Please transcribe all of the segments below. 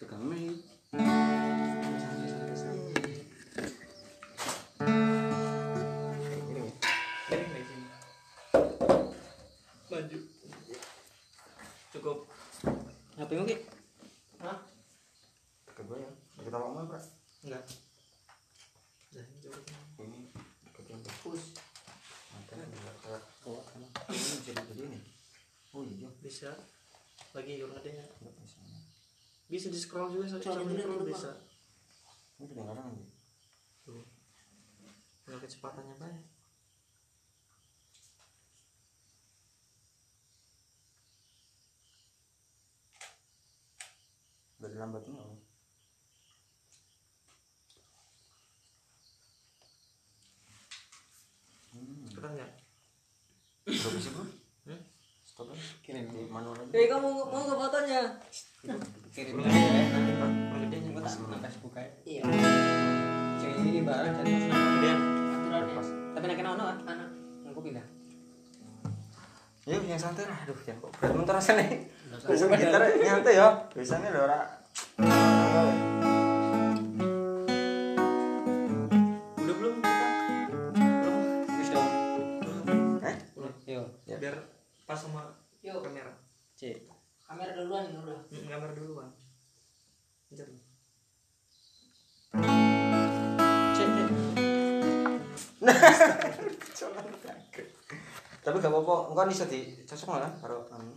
Tegang nih. Ini. Bisa di scroll juga sambil bener scroll bisa. Ini kedengaran nanti. Tuh. Kecepatannya banyak. Dari lambatnya. Hmm. Keren nggak? Berapa sih, Bro? Hmm? Stop. Kirim Di manual aja. Eh kamu mau ke fotonya? Kirim ya. Nanti Pak. Tak aja. Iya. Cewek ini bareng jadi mas nama. Pas. Tapi nak kena ono anak. Aku pindah. Ya, yang santai lah. Aduh, jangan kok berat muntar rasanya. Bisa usah. gitar nyantai ya. Biasanya ada orang. Tapi gak apa-apa, engkau bisa dicocok lah karo anu.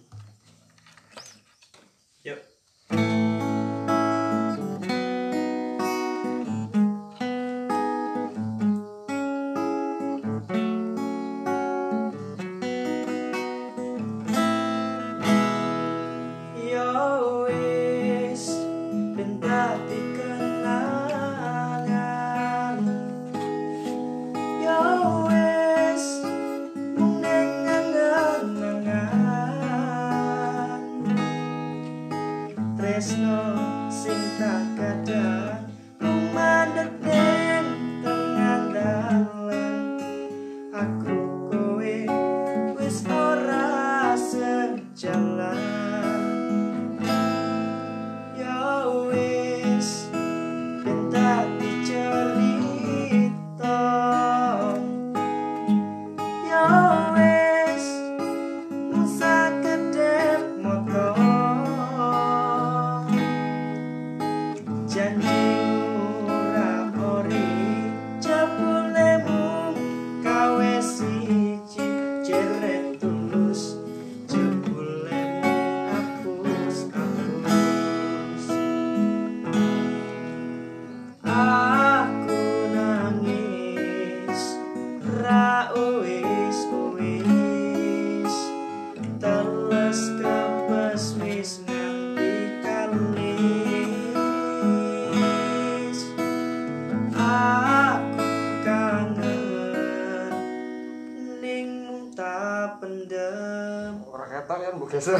Geser.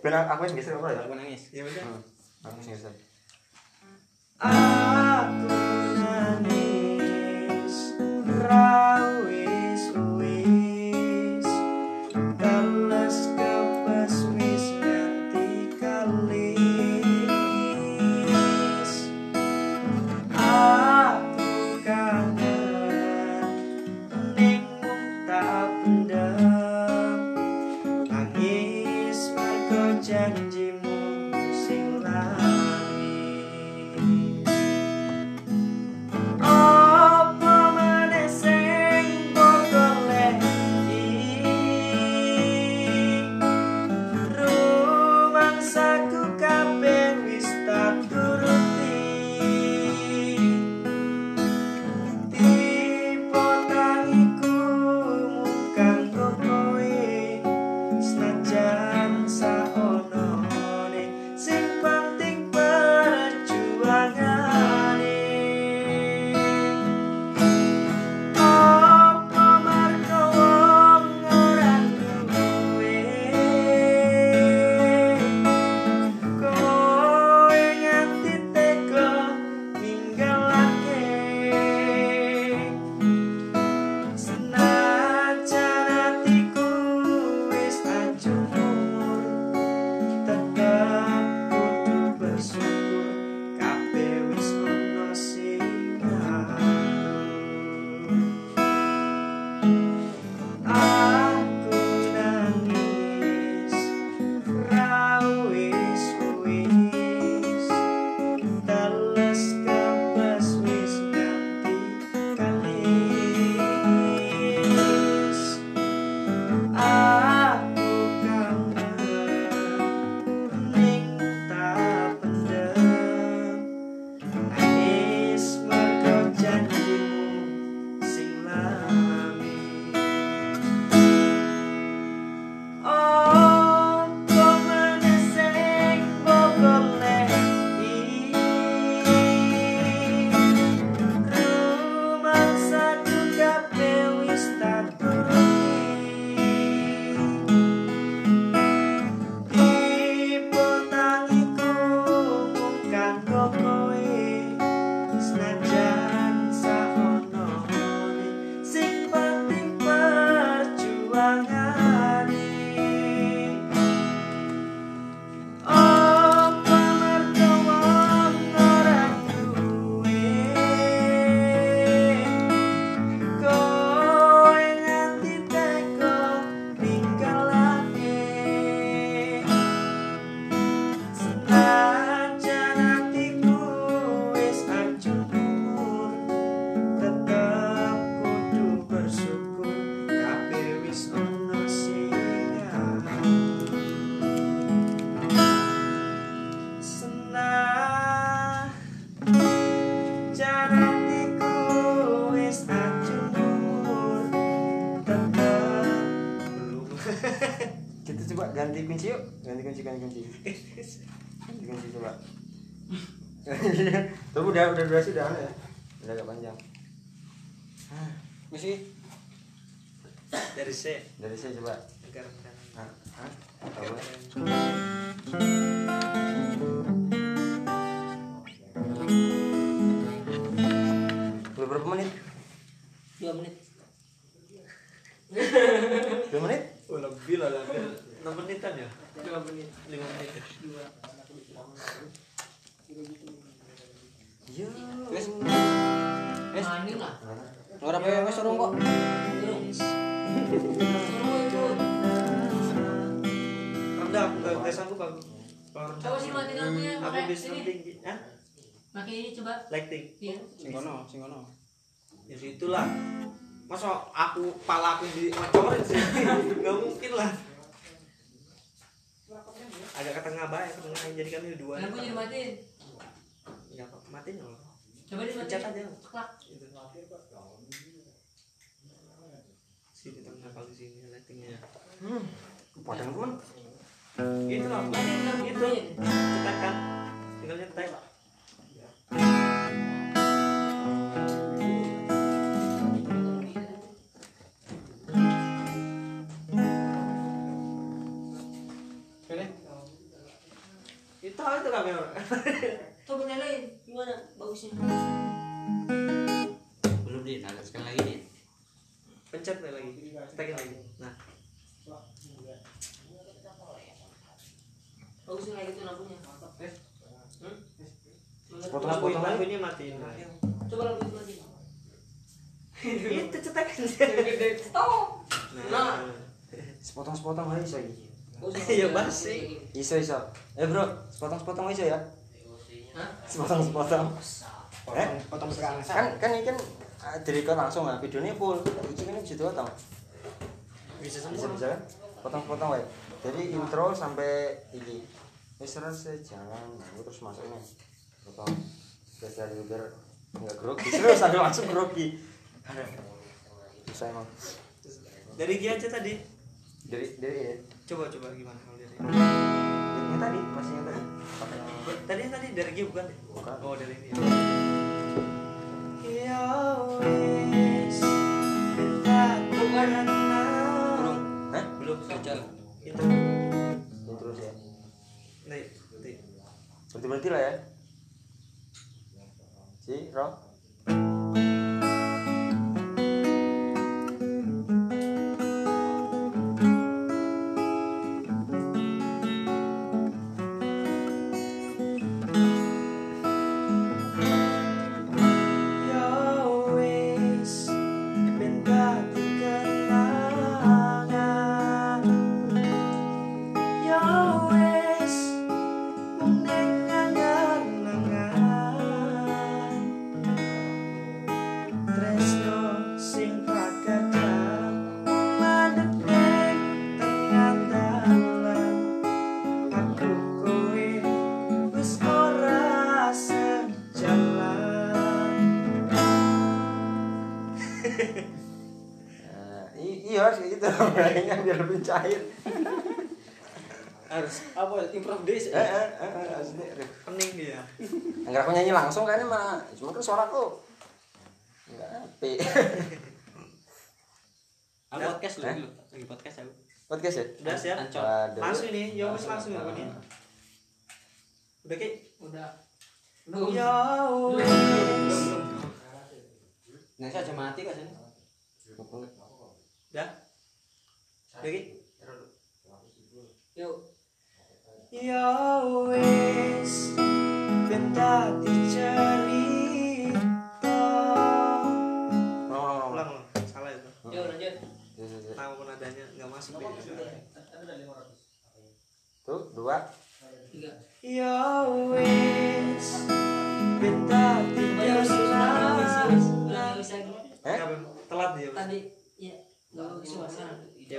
Benar aku yang geser apa ya 渐渐 udah udah durasi udah aneh ya? Udah agak panjang. Misi. Dari C. dari saya coba. Negara di macorin sih? Gak mungkin lah. Agak ke tengah baik, ke tengah jadi kan ini dua. Dimatiin. Ya kok matiin nggak apa-apa. Coba dimatiin. Pencet aja. Klak. Gitu. Sini tengah kali sini lightingnya. Hmm. Padahal pun Gitu lah. Matiin lampu Itu lampunya. cetak kan. Tinggal nyetek. Itu kamera. Coba nyalain. Gimana bagusnya? Belum di, nah sekali lagi di. Pencet nih lagi. Cetekin lagi. Nah, Bagusnya kayak gitu lampunya. Eh. Hmm? Sepotong- lampu sepotong lampunya matiin. Coba lampu itu matiin. Itu cetekin. Stop. Nah. sepotong-sepotong aja. Bagusnya Iya, kayak basi. gitu. Eh bro, sepotong-sepotong iso ya. Hah? Sepotong-sepotong. Eh? potong sekarang Kan kan ini kan ah, direkod langsung lah videonya full. Iki kan bisa potong. Bisa Bisa bisa kan? Potong-potong wae. Jadi intro sampai ini. Wis terus jalan, aku terus masuk ini. Potong. Terus dari biar enggak grogi. Terus ada langsung grogi. Bisa emang. Dari Gia aja tadi. Dari dari ya. Coba coba gimana kalau dari. Yang tadi, masih yang tadi. Tadi tadi dari Gia bukan? Bukan. Oh, dari ini. Belum. Hah? Belum Kecil. Itu. Sih ya. Nih, nih. Berarti berarti lah ya. Si, Ro. Gitu kayaknya biar lebih cair. Harus apa improv deh. Eh, eh, eh, eh. Pening dia. Enggak aku nyanyi langsung kayaknya mah cuma kan suaraku enggak api. Aku podcast Eh? dulu, lagi podcast aku. Podcast ya? Udah siap? Ancol. Waduh. Langsung ini, ya wis langsung ya ini. Udah Ki? Udah. Ya. Nah, saya aja mati kok sini. Udah? Ki? Yuk. Ya wis beta dicerita Ngomong, ngomong. ulang salah itu Yuk lanjut. Tahu nadanya nggak masuk Tuh, dua. Tiga. Ya dicerita ulang bisa lagi. Eh? telat dia Tadi ya nggak bagus suasana. Ya.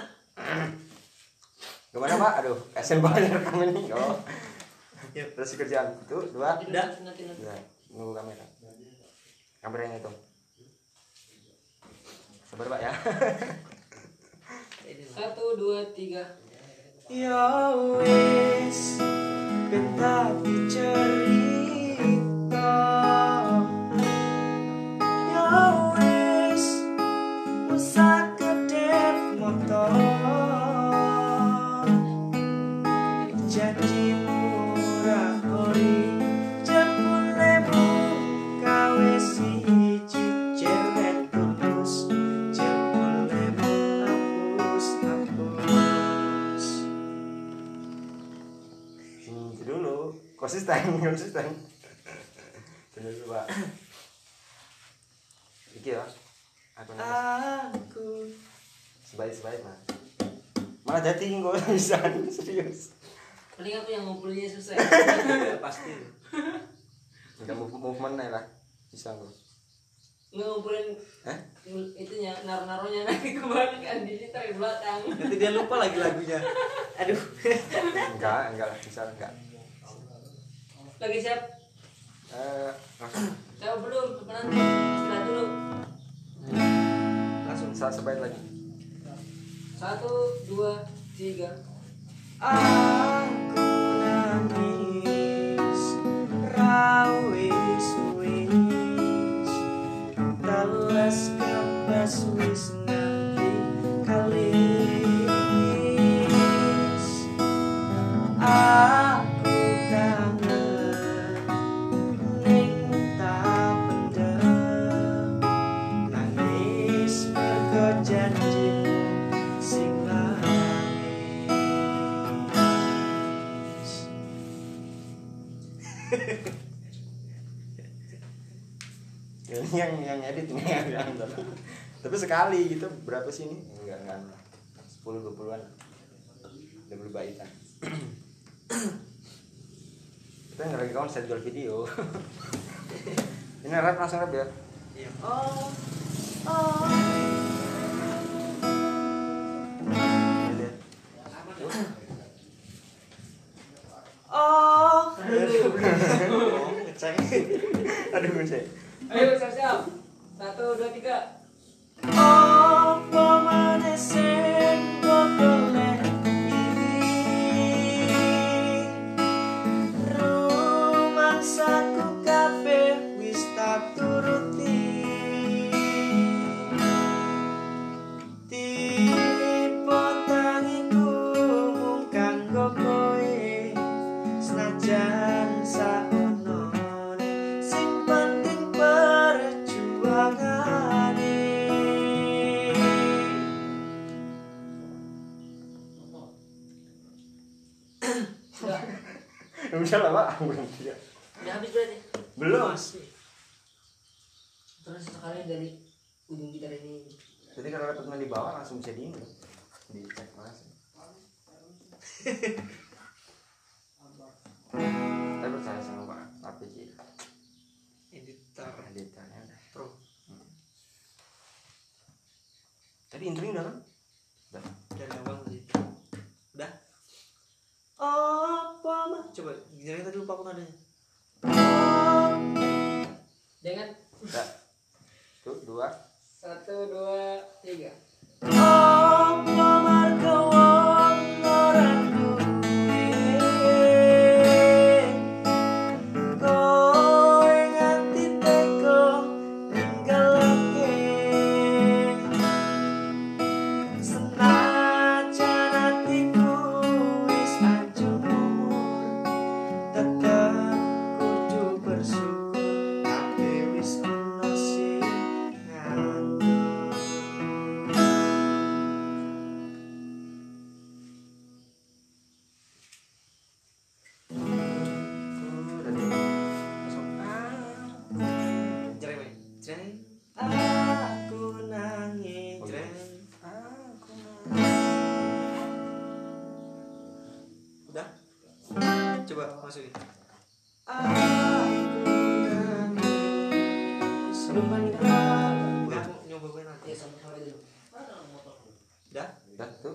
Gimana pak? Aduh, kasian banget rekam ini. Oh. Yuk. Terus kerjaan itu dua. Udah. nanti, nanti. Ya, nunggu kamera. Kamera yang itu. Sabar pak ya. Satu, dua, tiga. Ya wis Beta cerita Konsisten, konsisten. Dulu pak. Iki ya. Aku nangis. Aku Sebaik sebaik mas. Malah jadi nggak bisa serius. Paling aku yang ngumpulnya susah. ya pasti Enggak move movement lah. Bisa nggak? Nggak ngumpulin Eh? itunya naruh-naruhnya nanti kembali kan di situ di belakang. nanti dia lupa lagi lagunya aduh Enggak, enggak lah. Bisa enggak. Lagi siap? Eh, langsung Siap belum? Nanti istirahat dulu. langsung saat sebaik lagi. Satu, dua, tiga. aku nangis rawis wis teles kebas wis nanti kalis aku Ini yang yang edit ini yang yang tapi, sekali gitu berapa sih ini? Enggak enggak sepuluh dua puluhan. Udah beli baitan. Kita nggak lagi konsen jual video. ini rap langsung rap ya. Iya. Oh, oh. Oh, aduh, ngeceng. Aduh gue Ayo siap-siap. Satu, dua, tiga. Tadi intronya udah kan? Udah. dari awal tadi udah apa mah coba gini tadi lupa aku nadanya that the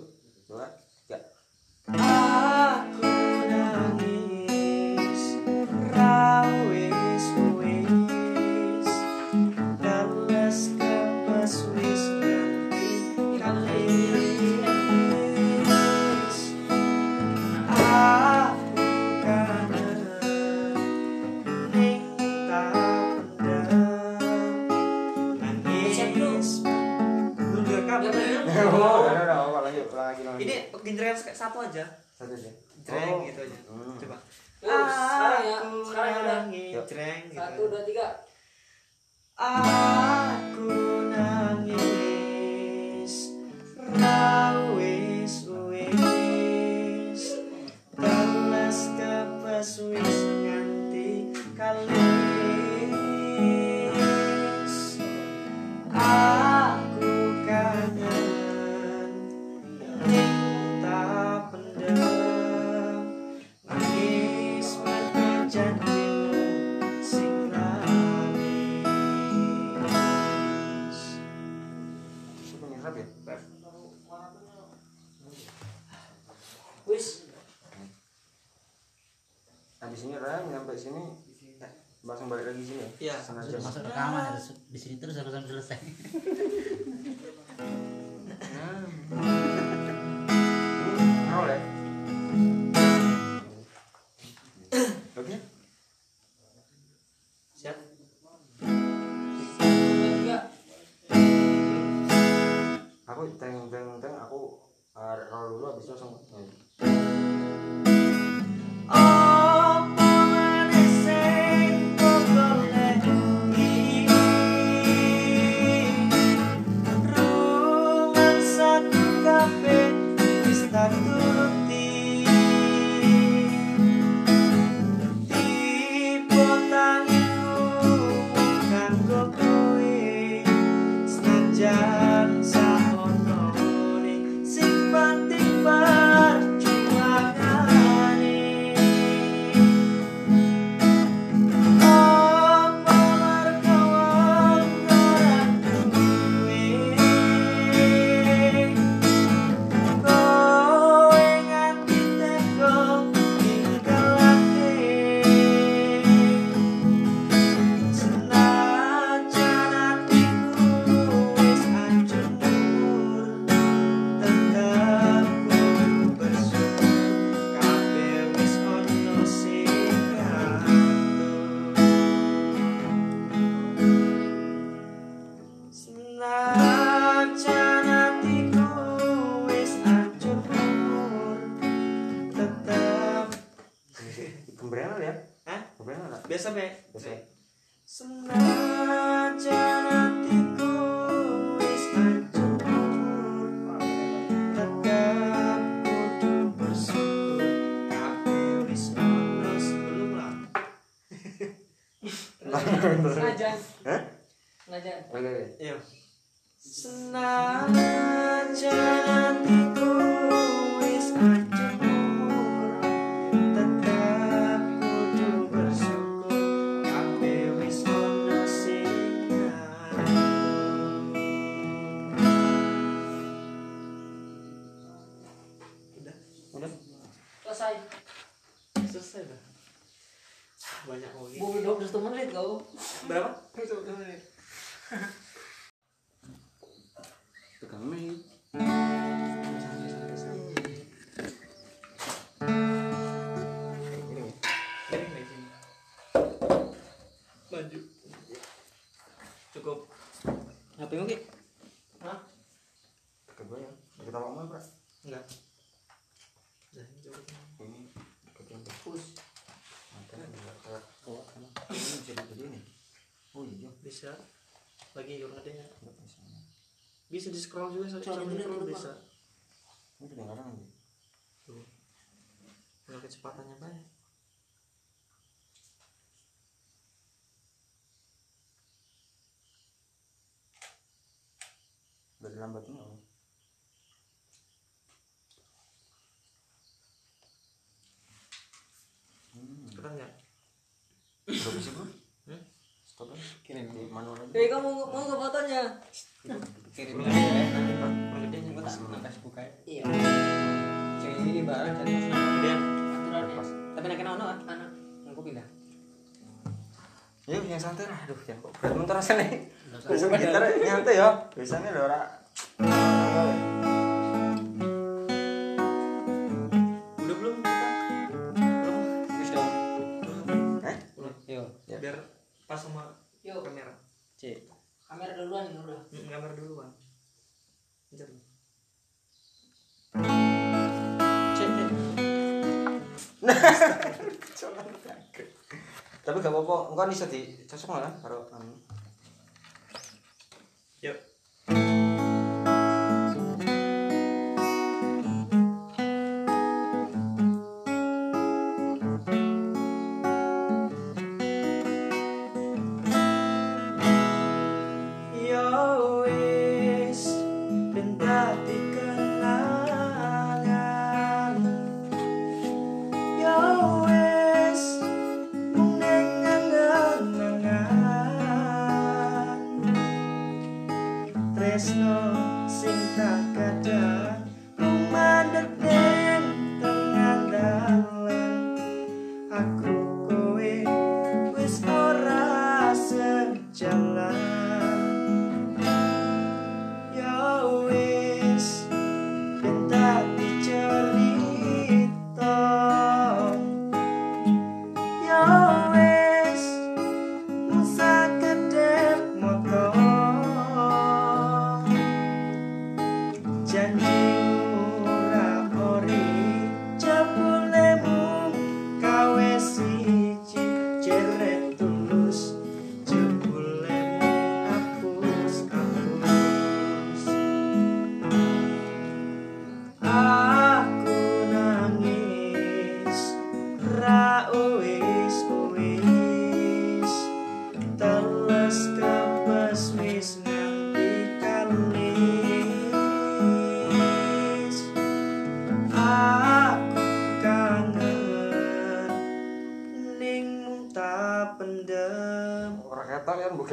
di sini Raya nyampe sini langsung balik lagi sini ya? Iya. Sengaja masuk rekaman harus di sini terus harus selesai. bisa di scroll juga sosial media bisa santai lah aduh jangan kok berat. Mun terus bisa gitar nyantai ya. Biasanya lho ora coba engkau bisa di cocok mana baru um,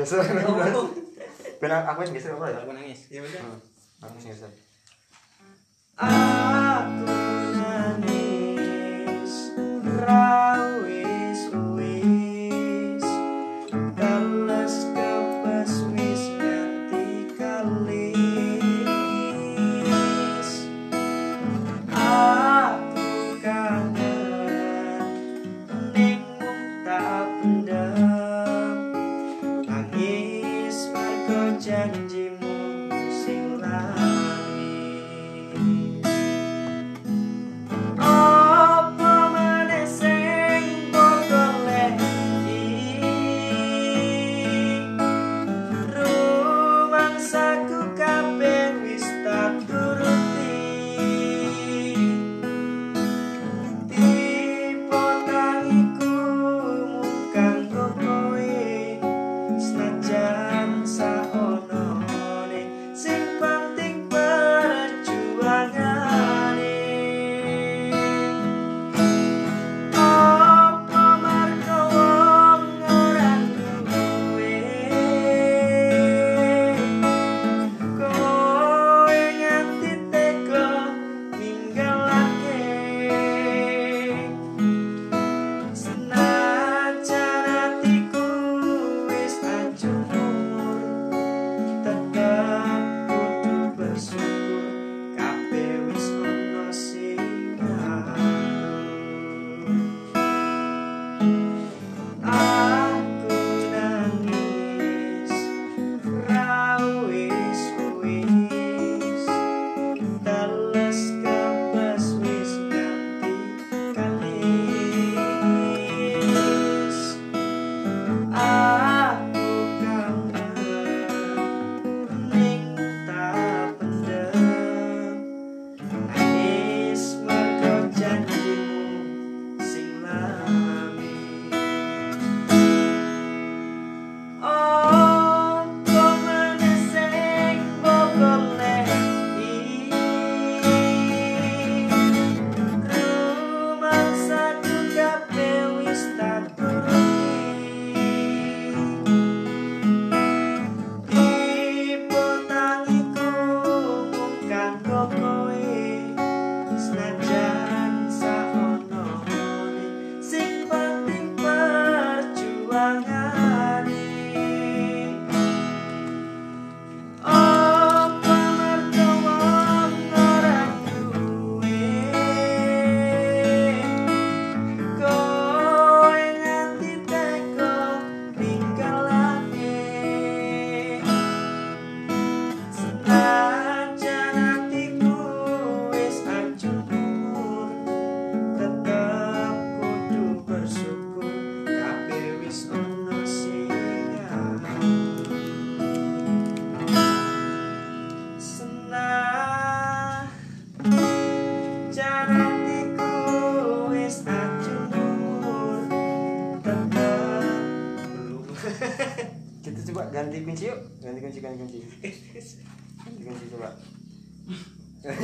biasa. Penang aku biasa apa ya? yeah.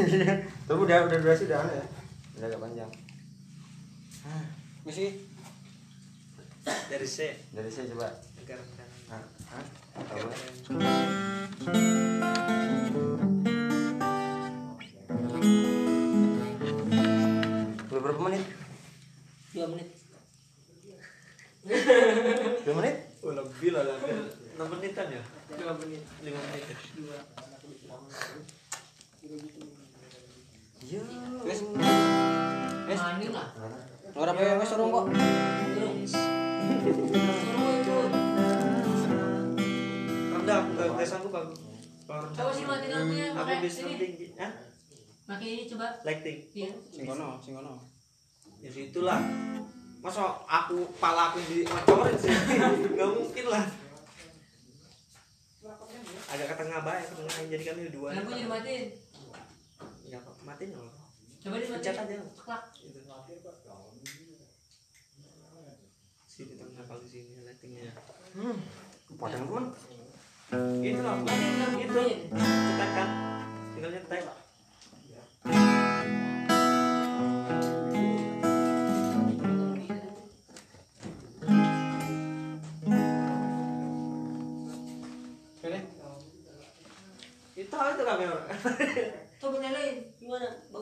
tapi udah udah durasi udah aneh ya? Udah agak panjang. Ah, Misi dari C. Dari C coba. Agar ah, Udah berapa menit? dua menit. Dua menit? Oh lebih lah, lebih. 6 menitan ya? 2 menit. 5 menit ya? 2 Iya. Wis. Wis. Mani nah, lah. Ora apa wis urung kok. Urung. Rendah, enggak sanggup aku. Coba sih matiin lampunya pakai ini. Hah? Ya? Pakai ini coba. Lighting. Iya. Sing kono, sing kono. Ya situlah. Masa aku pala aku di macorin sih. Enggak mungkin lah. Agak ke tengah bae, ke tengah jadi kami dua. Lampu jadi ya kok matiin loh coba dimatiin Pencet aja. Klak. itu sini tengah kali sini lightingnya Padahal teman. itu lampu itu matiin. cetak kan tinggal nyetek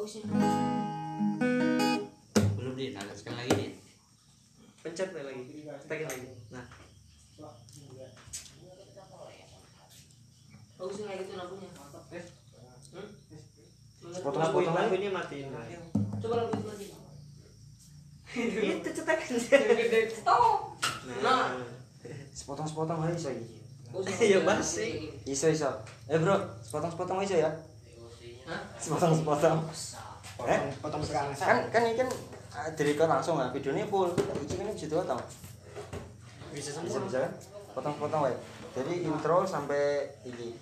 bagusnya belum nih nah, sekali lagi nih pencet nih lagi. Cetekin lagi. Nah. Bagusnya kayak gitu lampunya. Hmm? Sepotong- lampu sepotong lampu lagi. ini matiin coba lampu itu lagi. Itu cetekin stop. Nah. Sepotong-sepotong aja iso iki. Iya, basi. Iso iso. Eh bro, sepotong-sepotong iso ya. Hah? Sepotong-sepotong. Eh? Potong sekarang Kan kan ini kan ah, direkod langsung lah videonya full. Iki kan bisa potong. bisa Bisa bisa kan? Potong-potong wae. Jadi intro sampai iki.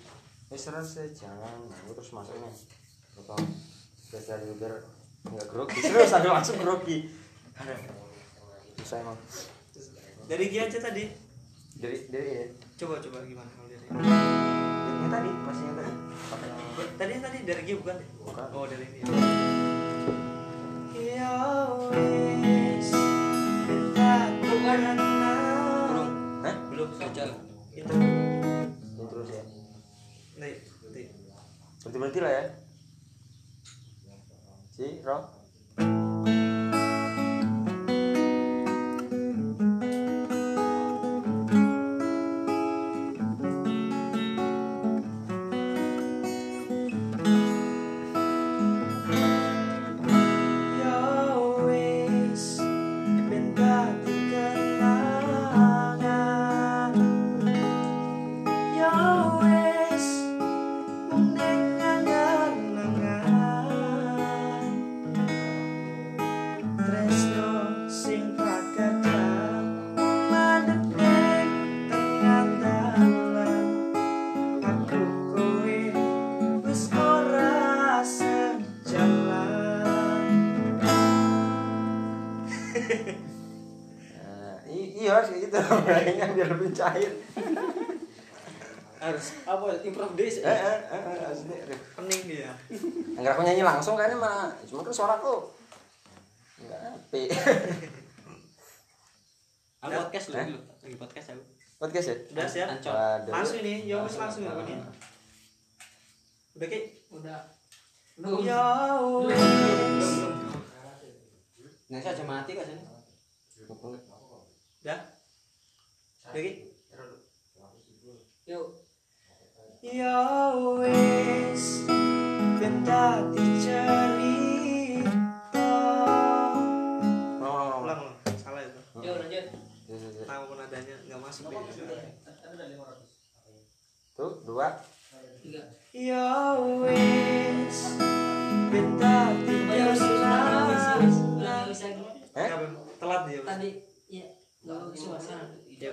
Wis selesai jalan, aku terus masuk nih. Potong. Terus dari biar enggak grogi. Terus ada langsung grogi. Susah emang. dari Gia aja tadi Dari dari ya. coba coba gimana kalau dari Ini tadi, masih yang tadi. Pakai yang tadi tadi dari Gia bukan Bukan. oh dari ini ya bukan Urung. Hah? belum Jajal. itu Ini terus ya. nih nih Berhenti berhenti lah ya. Si, Rob. Harus kayak gitu kayaknya biar lebih cair. Harus apa improv deh. Eh, eh, eh, eh, harus ini, Rif. pening dia Enggak aku nyanyi langsung kayaknya malah cuma kan suaraku enggak api. Aku podcast Eh? dulu. Lagi podcast aku. Podcast ya? udah siap Ancol. Waduh. langsung ini ya wis langsung ya ini udah ki udah belum ya Nah, saya aja mati kok sini. udah ki yuk. Ya wis benda dicerita Ulang, ulang, salah itu. Yuk lanjut. Tahu nadanya nggak masuk ya Tuh, dua. tiga. Ya wis wis dicerita Eh? Telat dia tadi ya nggak sekarang Ya.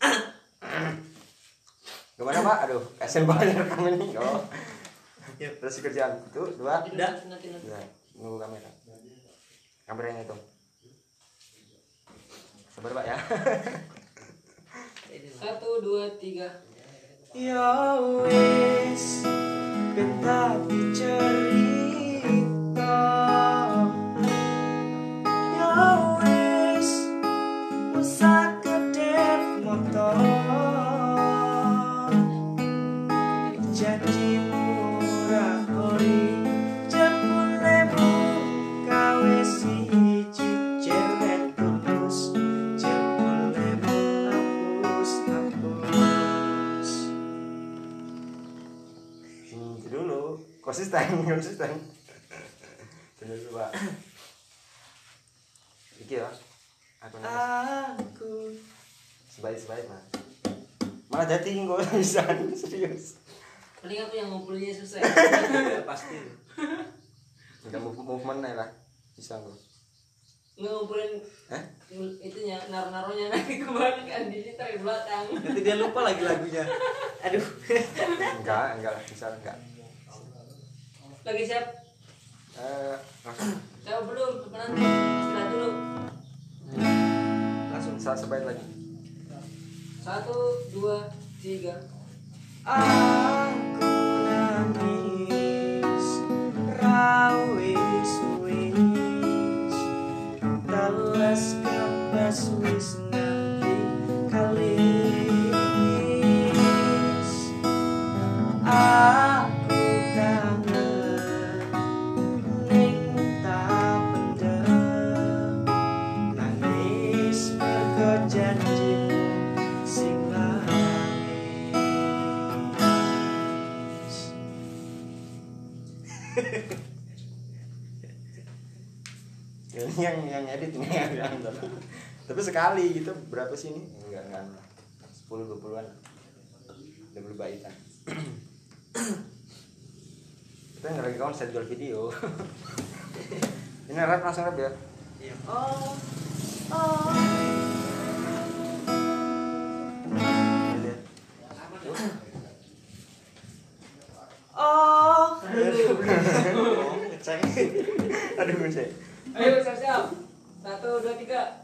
Gimana Pak? Aduh, kasian banget rekam ini. Oh. Yuk. Terus kerjaan itu dua. Nanti, Udah. nanti, nanti. Ya, nunggu kamera. Kameranya itu. Sabar Pak ya. Satu, dua, tiga. Ya wis kita cerita Ya wis usah konsisten konsisten dulu Pak. Iki ya. Aku nangis. Aku sebaik sebaik Mas. Malah jadi nggak bisa serius. Paling aku yang ngumpulinnya susah. pasti Enggak move movement lah. Bisa nggak? Nggak ngumpulin Eh? itunya naruh-naruhnya nanti kembali kan di situ di belakang. nanti dia lupa lagi lagunya aduh Enggak, enggak lah, bisa enggak. Lagi siap? Eh, langsung Siap belum? Nanti istirahat dulu. langsung saat sebaik lagi. Satu, dua, tiga. aku nangis rawis wis teles kebas wis nganti kalis aku yang yang edit ini yang Tapi sekali gitu berapa sih ini? Enggak enggak. 10 20-an. Udah berbaikan. Kita nggak lagi kawan saya jual video. ini rap langsung rap ya. Iya. Oh, oh. Lihat. Oh, oh, ngeceng. Aduh, saya. Ayo siap-siap. Satu, dua, tiga.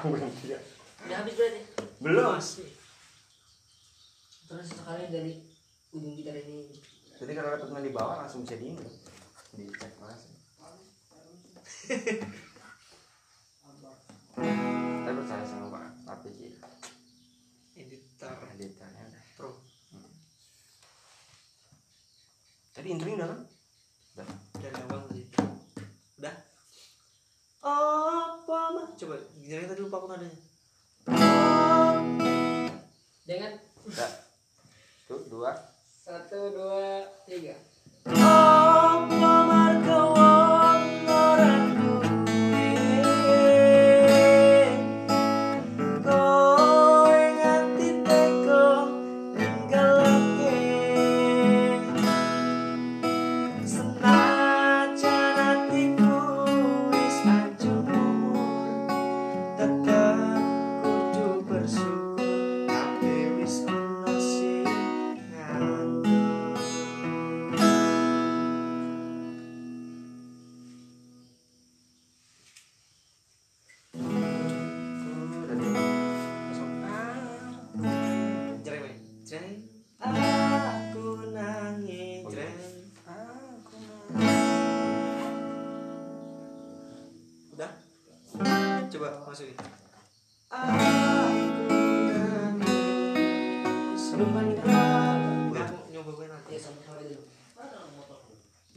Tidak. Udah habis berarti. Belum. Masih. Terus sekali dari ujung gitar ini. Jadi kalau dapat main di bawah langsung bisa di ini. Dicek langsung. Saya percaya sama Pak RPG. editor Editornya udah. pro Tadi intronya udah kan?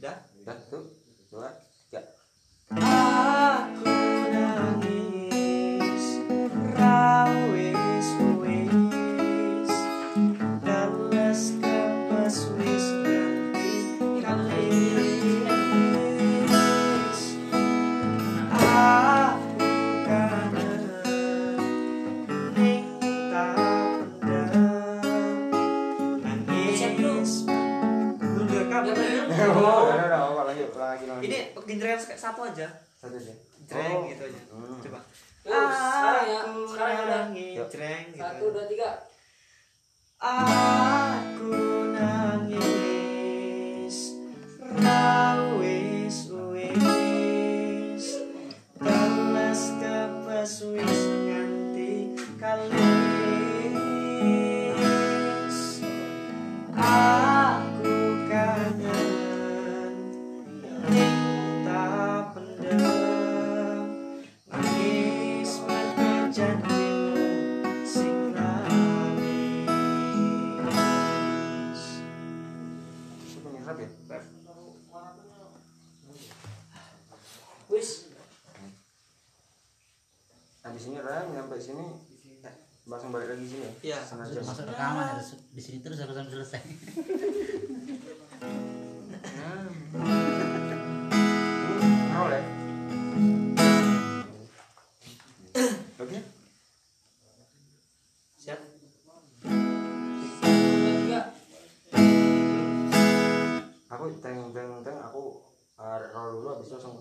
Dah? Dah? di sini Raya nyampe sini eh, langsung balik lagi sini ya. Iya. Sengaja masuk rekaman harus di sini terus harus sampai selesai. Hmm. Roll ya. Oke. Siap. Aku teng teng teng aku eh, roll dulu habis itu langsung